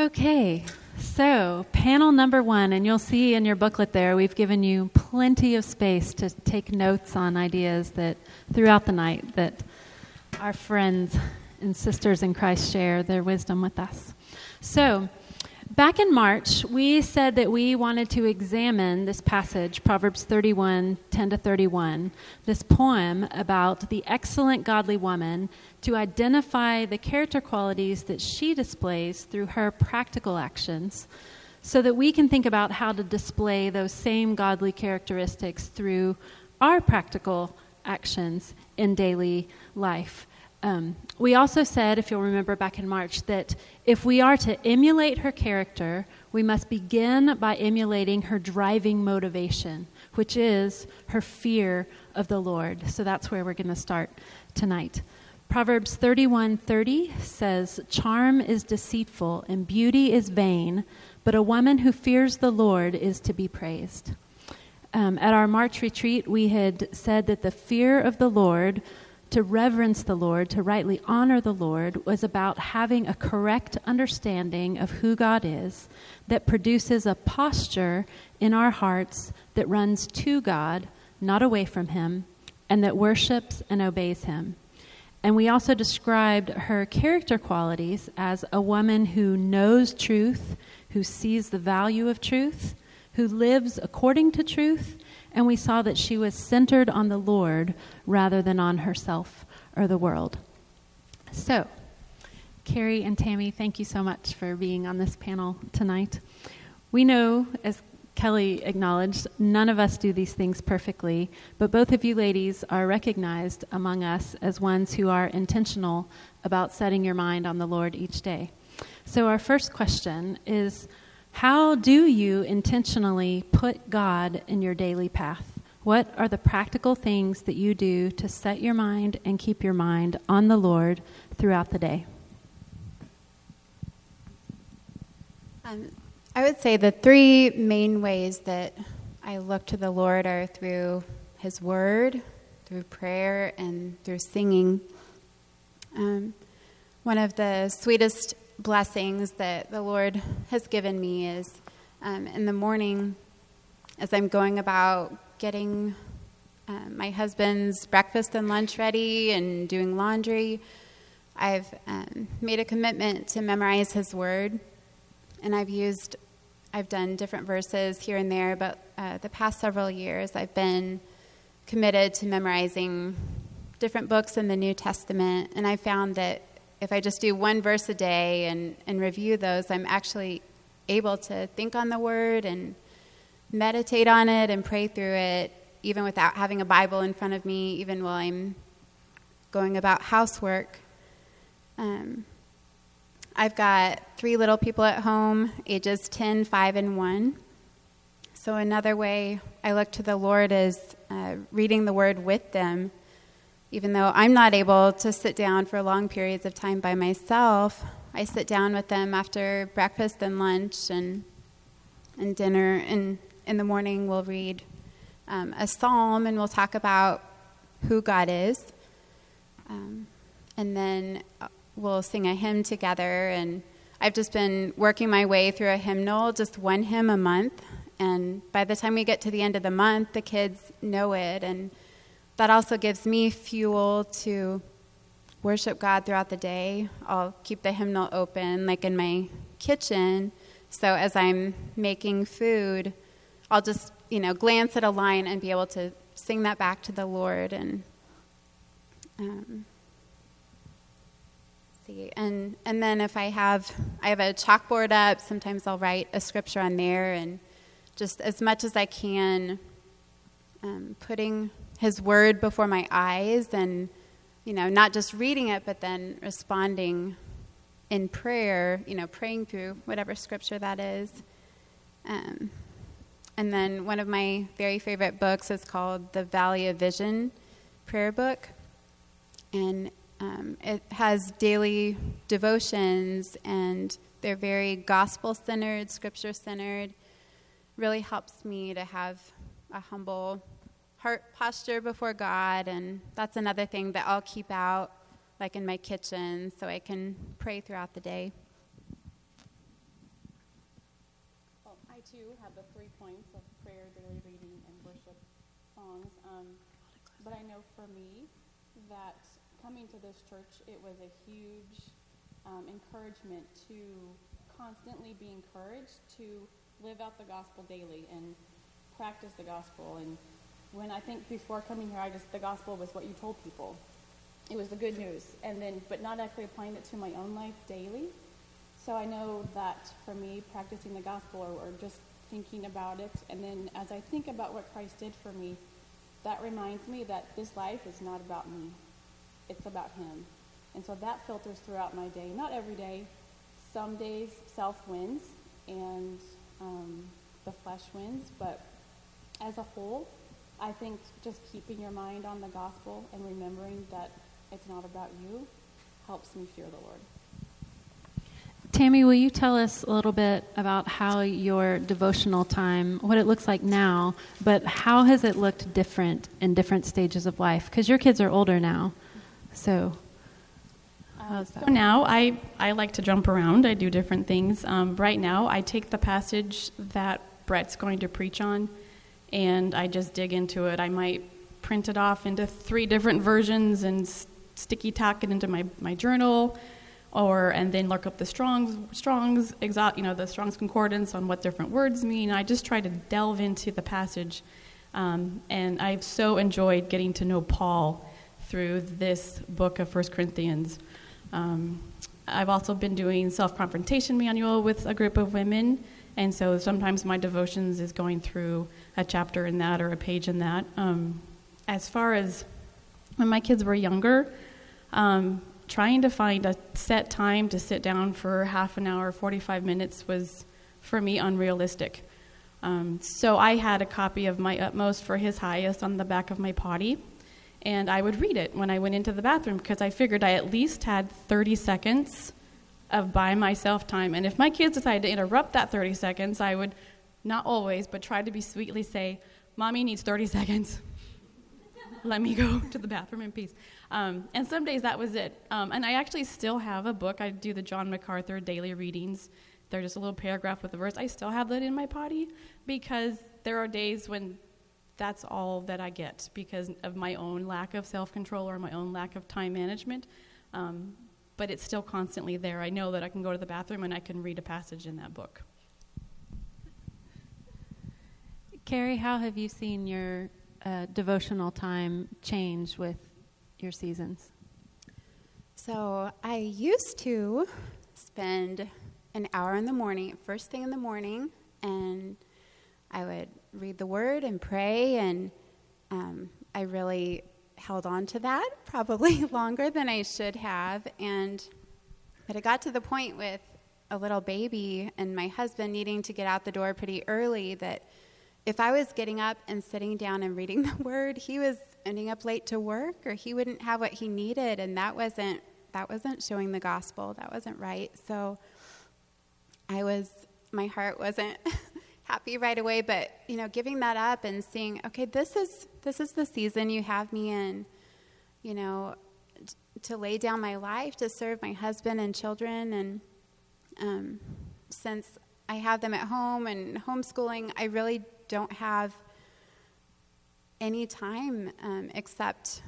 Okay, so panel number one, and you'll see in your booklet there, we've given you plenty of space to take notes on ideas that throughout the night that our friends and sisters in Christ share their wisdom with us. So, Back in March, we said that we wanted to examine this passage, Proverbs 31 10 to 31, this poem about the excellent godly woman, to identify the character qualities that she displays through her practical actions, so that we can think about how to display those same godly characteristics through our practical actions in daily life. Um, we also said, if you'll remember back in March, that if we are to emulate her character, we must begin by emulating her driving motivation, which is her fear of the Lord. So that's where we're going to start tonight. Proverbs 31:30 says, "Charm is deceitful and beauty is vain, but a woman who fears the Lord is to be praised." Um, at our March retreat, we had said that the fear of the Lord to reverence the Lord, to rightly honor the Lord, was about having a correct understanding of who God is that produces a posture in our hearts that runs to God, not away from Him, and that worships and obeys Him. And we also described her character qualities as a woman who knows truth, who sees the value of truth, who lives according to truth, and we saw that she was centered on the Lord rather than on herself or the world. So, Carrie and Tammy, thank you so much for being on this panel tonight. We know, as Kelly acknowledged, none of us do these things perfectly, but both of you ladies are recognized among us as ones who are intentional about setting your mind on the Lord each day. So, our first question is how do you intentionally put God in your daily path? What are the practical things that you do to set your mind and keep your mind on the Lord throughout the day? Um, I would say the three main ways that I look to the Lord are through His Word, through prayer, and through singing. Um, one of the sweetest blessings that the Lord has given me is um, in the morning as I'm going about getting uh, my husband's breakfast and lunch ready and doing laundry. I've um, made a commitment to memorize his word, and I've used, I've done different verses here and there, but uh, the past several years I've been committed to memorizing different books in the New Testament, and I found that if I just do one verse a day and, and review those, I'm actually able to think on the word and meditate on it and pray through it, even without having a Bible in front of me, even while I'm going about housework. Um, I've got three little people at home, ages 10, 5, and 1. So, another way I look to the Lord is uh, reading the Word with them even though I'm not able to sit down for long periods of time by myself, I sit down with them after breakfast and lunch and, and dinner. And in the morning, we'll read um, a psalm and we'll talk about who God is. Um, and then uh, we'll sing a hymn together. And I've just been working my way through a hymnal, just one hymn a month. And by the time we get to the end of the month, the kids know it. And that also gives me fuel to worship God throughout the day. I'll keep the hymnal open, like in my kitchen. So as I'm making food, I'll just, you know, glance at a line and be able to sing that back to the Lord and um, see. And and then if I have I have a chalkboard up, sometimes I'll write a scripture on there and just as much as I can um, putting his word before my eyes and you know not just reading it but then responding in prayer you know praying through whatever scripture that is. Um, and then one of my very favorite books is called the valley of vision prayer book. And um, it has daily devotions and they're very gospel centered scripture centered. Really helps me to have a humble heart posture before God, and that's another thing that I'll keep out, like in my kitchen, so I can pray throughout the day. Well, I too have the three points of prayer, daily reading, and worship songs. Um, but I know for me that coming to this church, it was a huge um, encouragement to constantly be encouraged to live out the gospel daily and practice the gospel. And when I think before coming here, I just the gospel was what you told people. It was the good news, and then but not actually applying it to my own life daily. So I know that for me, practicing the gospel or, or just thinking about it, and then as I think about what Christ did for me, that reminds me that this life is not about me. It's about Him. And so that filters throughout my day. Not every day. Some days self wins and um, the flesh wins, but as a whole, I think just keeping your mind on the gospel and remembering that it's not about you helps me fear the Lord. Tammy, will you tell us a little bit about how your devotional time, what it looks like now, but how has it looked different in different stages of life? Because your kids are older now, so. Uh, so now I, I like to jump around. I do different things. Um, right now, I take the passage that Brett's going to preach on, and I just dig into it. I might print it off into three different versions and sticky tack it into my, my journal or and then look up the Strong's Strong's exo- you know the Strong's concordance on what different words mean. I just try to delve into the passage, um, and I've so enjoyed getting to know Paul through this book of First Corinthians. Um, I've also been doing self confrontation manual with a group of women, and so sometimes my devotions is going through a chapter in that or a page in that. Um, as far as when my kids were younger. Um, trying to find a set time to sit down for half an hour, 45 minutes was for me unrealistic. Um, so I had a copy of My Utmost for His Highest on the back of my potty, and I would read it when I went into the bathroom because I figured I at least had 30 seconds of by myself time. And if my kids decided to interrupt that 30 seconds, I would not always, but try to be sweetly say, Mommy needs 30 seconds. Let me go to the bathroom in peace. Um, and some days that was it. Um, and I actually still have a book. I do the John MacArthur daily readings. They're just a little paragraph with a verse. I still have that in my potty because there are days when that's all that I get because of my own lack of self control or my own lack of time management. Um, but it's still constantly there. I know that I can go to the bathroom and I can read a passage in that book. Carrie, how have you seen your uh, devotional time change with your seasons? So I used to spend an hour in the morning, first thing in the morning, and I would read the word and pray, and um, I really held on to that probably longer than I should have. And but it got to the point with a little baby and my husband needing to get out the door pretty early that if I was getting up and sitting down and reading the word, he was ending up late to work or he wouldn't have what he needed and that wasn't that wasn't showing the gospel. That wasn't right. So I was my heart wasn't happy right away, but you know, giving that up and seeing, okay, this is this is the season you have me in, you know, t- to lay down my life to serve my husband and children and um, since I have them at home and homeschooling, I really don't have any time um, except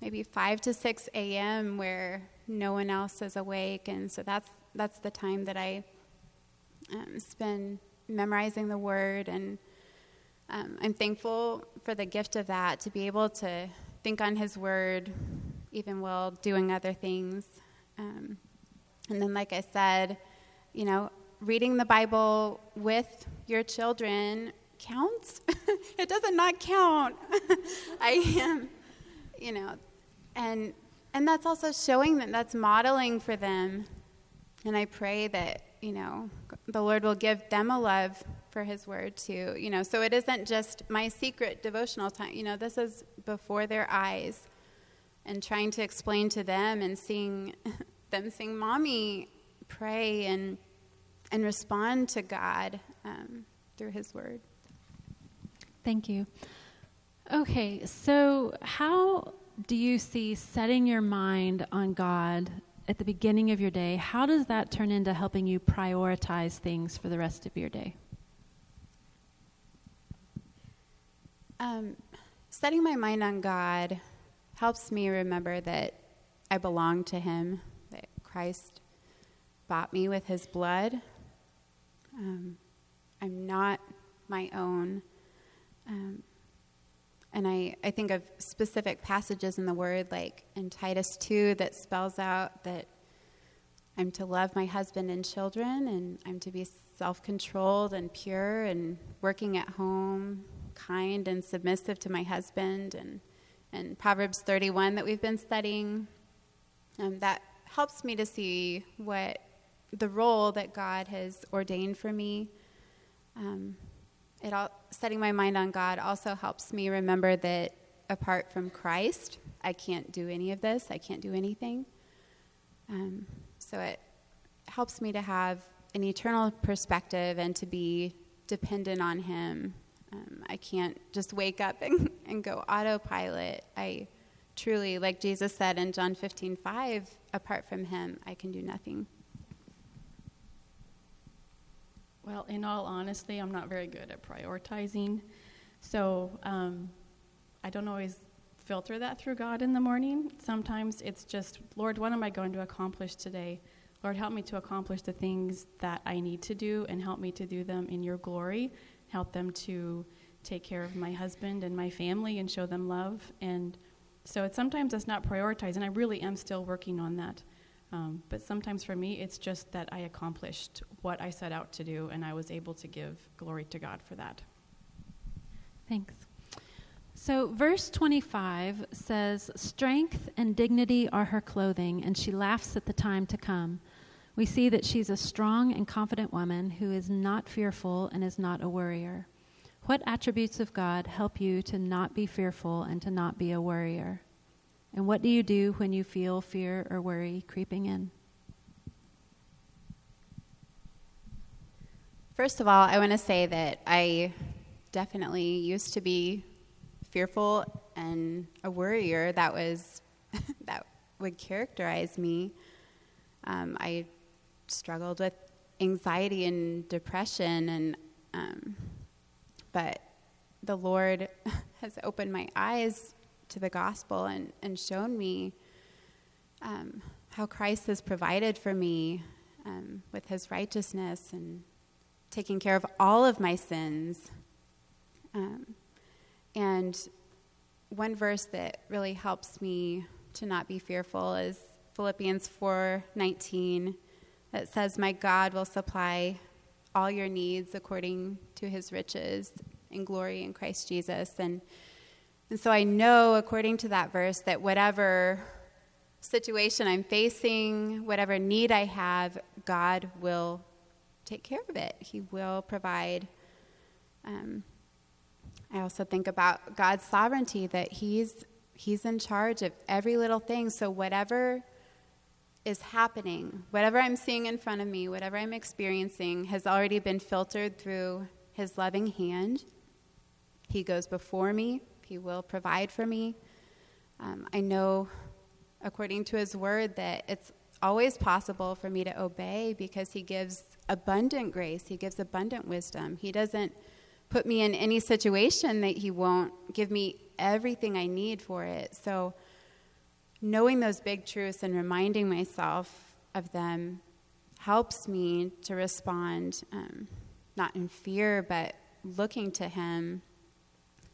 maybe 5 to 6 a.m. where no one else is awake. And so that's, that's the time that I um, spend memorizing the word. And um, I'm thankful for the gift of that to be able to think on his word even while doing other things. Um, and then, like I said, you know, reading the Bible with your children counts. it doesn't not count. I am, you know, and and that's also showing that that's modeling for them. And I pray that you know the Lord will give them a love for His Word too. You know, so it isn't just my secret devotional time. You know, this is before their eyes, and trying to explain to them and seeing them sing, "Mommy, pray and." and respond to God um, through His Word. Thank you. Okay, so how do you see setting your mind on God at the beginning of your day, how does that turn into helping you prioritize things for the rest of your day? Um, setting my mind on God helps me remember that I belong to Him, that Christ bought me with His blood. Um, I'm not my own. Um, and I, I think of specific passages in the Word, like in Titus 2, that spells out that I'm to love my husband and children, and I'm to be self controlled and pure, and working at home, kind and submissive to my husband, and, and Proverbs 31 that we've been studying. Um, that helps me to see what the role that God has ordained for me. Um, it all, setting my mind on God also helps me remember that apart from Christ, I can't do any of this. I can't do anything. Um, so it helps me to have an eternal perspective and to be dependent on Him. Um, I can't just wake up and, and go autopilot. I truly, like Jesus said in John 15 5, apart from Him, I can do nothing. Well, in all honesty, I'm not very good at prioritizing. So um, I don't always filter that through God in the morning. Sometimes it's just, Lord, what am I going to accomplish today? Lord, help me to accomplish the things that I need to do and help me to do them in your glory. Help them to take care of my husband and my family and show them love. And so it's, sometimes it's not prioritized, and I really am still working on that. Um, but sometimes for me, it's just that I accomplished what I set out to do, and I was able to give glory to God for that. Thanks. So, verse 25 says, Strength and dignity are her clothing, and she laughs at the time to come. We see that she's a strong and confident woman who is not fearful and is not a worrier. What attributes of God help you to not be fearful and to not be a worrier? And what do you do when you feel fear or worry creeping in? First of all, I want to say that I definitely used to be fearful and a worrier. That was that would characterize me. Um, I struggled with anxiety and depression, and um, but the Lord has opened my eyes to the gospel and, and shown me um, how Christ has provided for me um, with his righteousness and taking care of all of my sins. Um, and one verse that really helps me to not be fearful is Philippians 4:19 that says my God will supply all your needs according to his riches in glory in Christ Jesus and and so I know, according to that verse, that whatever situation I'm facing, whatever need I have, God will take care of it. He will provide. Um, I also think about God's sovereignty, that He's He's in charge of every little thing. So whatever is happening, whatever I'm seeing in front of me, whatever I'm experiencing, has already been filtered through His loving hand. He goes before me. He will provide for me. Um, I know, according to His word, that it's always possible for me to obey because He gives abundant grace, He gives abundant wisdom. He doesn't put me in any situation that He won't give me everything I need for it. So, knowing those big truths and reminding myself of them helps me to respond um, not in fear, but looking to Him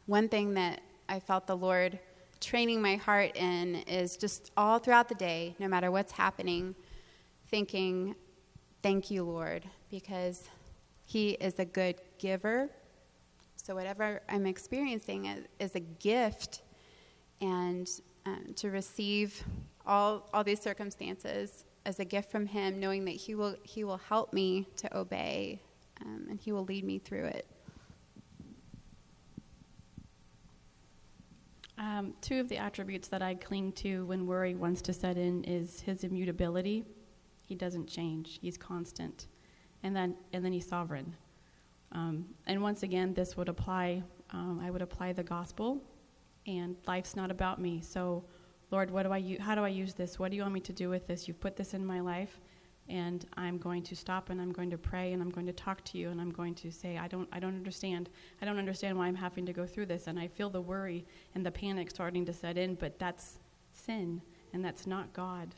one thing that I felt the Lord training my heart in is just all throughout the day, no matter what's happening, thinking, Thank you, Lord, because He is a good giver. So, whatever I'm experiencing is, is a gift, and um, to receive all, all these circumstances as a gift from Him, knowing that He will, he will help me to obey um, and He will lead me through it. Um, two of the attributes that I cling to when worry wants to set in is his immutability. He doesn't change. He's constant, and then and then he's sovereign. Um, and once again, this would apply. Um, I would apply the gospel, and life's not about me. So, Lord, what do I? U- how do I use this? What do you want me to do with this? You've put this in my life. And I'm going to stop and I'm going to pray and I'm going to talk to you and I'm going to say, I don't, I don't understand. I don't understand why I'm having to go through this. And I feel the worry and the panic starting to set in, but that's sin and that's not God.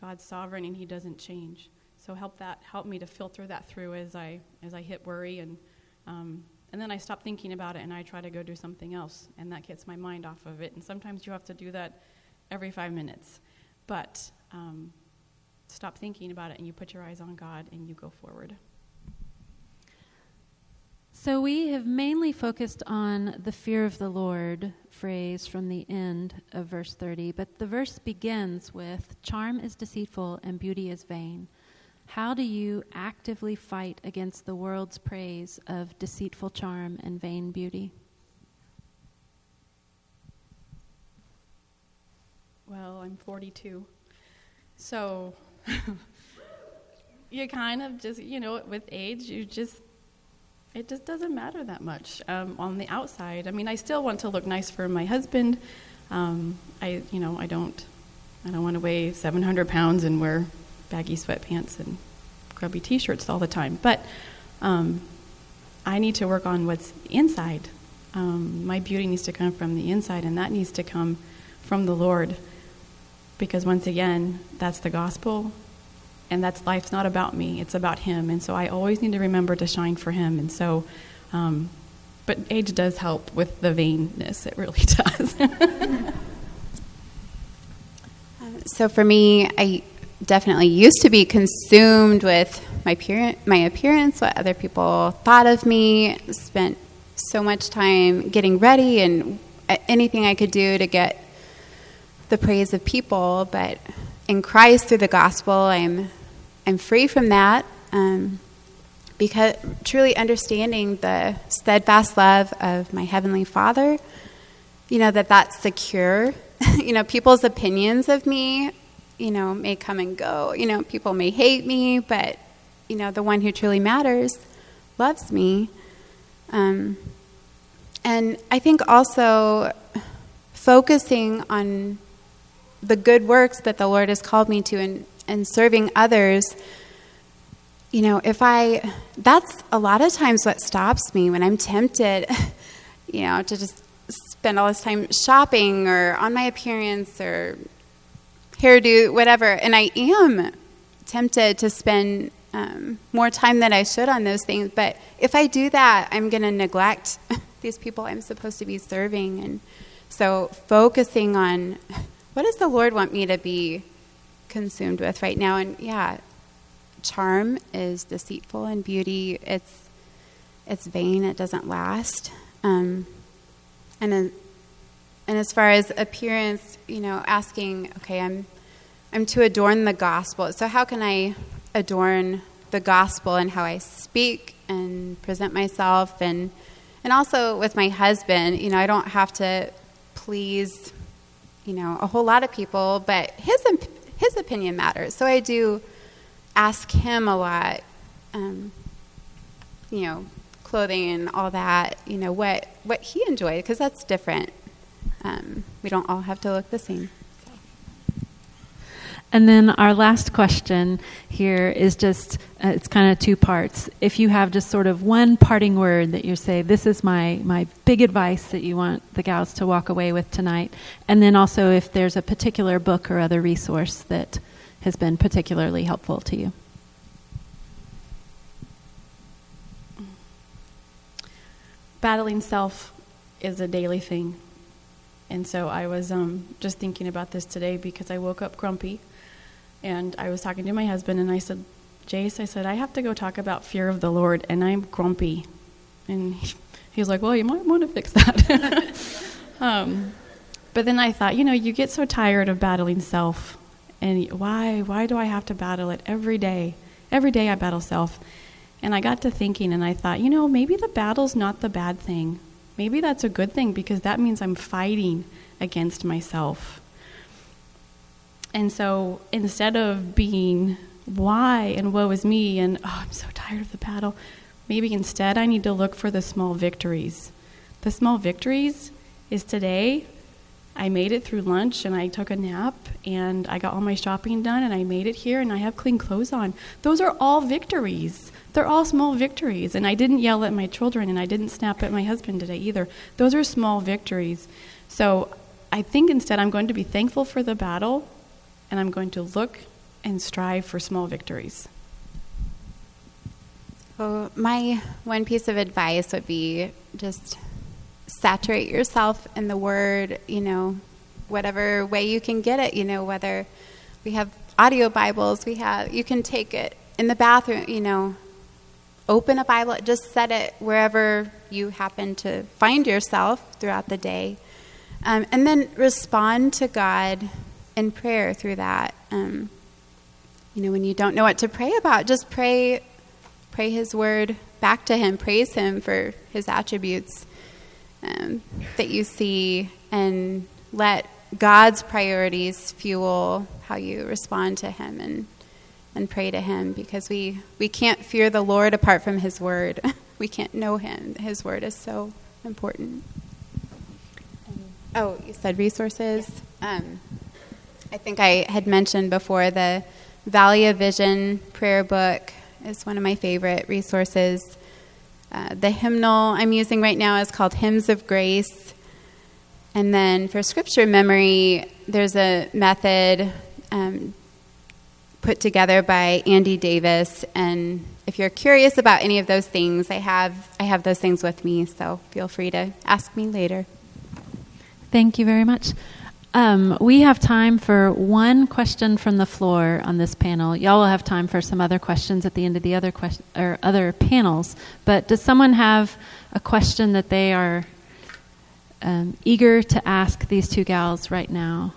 God's sovereign and He doesn't change. So help that help me to filter that through as I as I hit worry and um, and then I stop thinking about it and I try to go do something else and that gets my mind off of it. And sometimes you have to do that every five minutes, but um, stop thinking about it and you put your eyes on God and you go forward. So, we have mainly focused on the fear of the Lord phrase from the end of verse 30, but the verse begins with Charm is deceitful and beauty is vain. How do you actively fight against the world's praise of deceitful charm and vain beauty? Well, I'm 42. So you kind of just, you know, with age, you just, it just doesn't matter that much um, on the outside. I mean, I still want to look nice for my husband. Um, I, you know, I don't, I don't want to weigh 700 pounds and wear baggy sweatpants and grubby t-shirts all the time. But um, I need to work on what's inside. Um, my beauty needs to come from the inside, and that needs to come from the Lord because once again, that's the gospel, and that's life's not about me; it's about Him. And so I always need to remember to shine for Him. And so, um, but age does help with the vainness; it really does. so for me, I definitely used to be consumed with my appearance, my appearance, what other people thought of me. Spent so much time getting ready and anything I could do to get the praise of people, but in Christ through the gospel, I'm I'm free from that. Um, because truly understanding the steadfast love of my heavenly Father, you know that that's secure. you know, people's opinions of me, you know, may come and go. You know, people may hate me, but you know, the one who truly matters loves me. Um, and I think also focusing on the good works that the Lord has called me to and, and serving others, you know, if I, that's a lot of times what stops me when I'm tempted, you know, to just spend all this time shopping or on my appearance or hairdo, whatever. And I am tempted to spend um, more time than I should on those things. But if I do that, I'm going to neglect these people I'm supposed to be serving. And so focusing on what does the Lord want me to be consumed with right now? And yeah, charm is deceitful and beauty it's it's vain. It doesn't last. Um, and and as far as appearance, you know, asking, okay, I'm I'm to adorn the gospel. So how can I adorn the gospel and how I speak and present myself and and also with my husband, you know, I don't have to please you know, a whole lot of people, but his his opinion matters. So I do ask him a lot, um, you know, clothing and all that. You know what what he enjoyed because that's different. Um, we don't all have to look the same. And then our last question here is just uh, it's kind of two parts. If you have just sort of one parting word that you say, this is my, my big advice that you want the gals to walk away with tonight. And then also if there's a particular book or other resource that has been particularly helpful to you. Battling self is a daily thing. And so I was um, just thinking about this today because I woke up grumpy and I was talking to my husband, and I said, Jace, I said, I have to go talk about fear of the Lord, and I'm grumpy. And he was like, Well, you might want to fix that. um, but then I thought, you know, you get so tired of battling self. And why, why do I have to battle it every day? Every day I battle self. And I got to thinking, and I thought, you know, maybe the battle's not the bad thing. Maybe that's a good thing because that means I'm fighting against myself. And so instead of being why and woe is me and oh, I'm so tired of the battle, maybe instead I need to look for the small victories. The small victories is today I made it through lunch and I took a nap and I got all my shopping done and I made it here and I have clean clothes on. Those are all victories. They're all small victories. And I didn't yell at my children and I didn't snap at my husband today either. Those are small victories. So I think instead I'm going to be thankful for the battle and I'm going to look and strive for small victories. So, my one piece of advice would be just saturate yourself in the word, you know, whatever way you can get it, you know, whether we have audio Bibles, we have, you can take it in the bathroom, you know, open a Bible, just set it wherever you happen to find yourself throughout the day. Um, and then respond to God in prayer through that. Um, you know, when you don't know what to pray about, just pray, pray His word back to Him. Praise Him for His attributes um, that you see and let God's priorities fuel how you respond to Him and, and pray to Him because we, we can't fear the Lord apart from His Word. we can't know Him. His Word is so important. Oh, you said resources? Um, I think I had mentioned before the Valley of Vision prayer book is one of my favorite resources. Uh, the hymnal I'm using right now is called Hymns of Grace. And then for scripture memory, there's a method um, put together by Andy Davis. And if you're curious about any of those things, I have, I have those things with me, so feel free to ask me later. Thank you very much. Um, we have time for one question from the floor on this panel. Y'all will have time for some other questions at the end of the other question or other panels. But does someone have a question that they are um, eager to ask these two gals right now?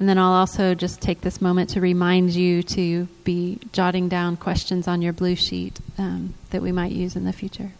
And then I'll also just take this moment to remind you to be jotting down questions on your blue sheet um, that we might use in the future.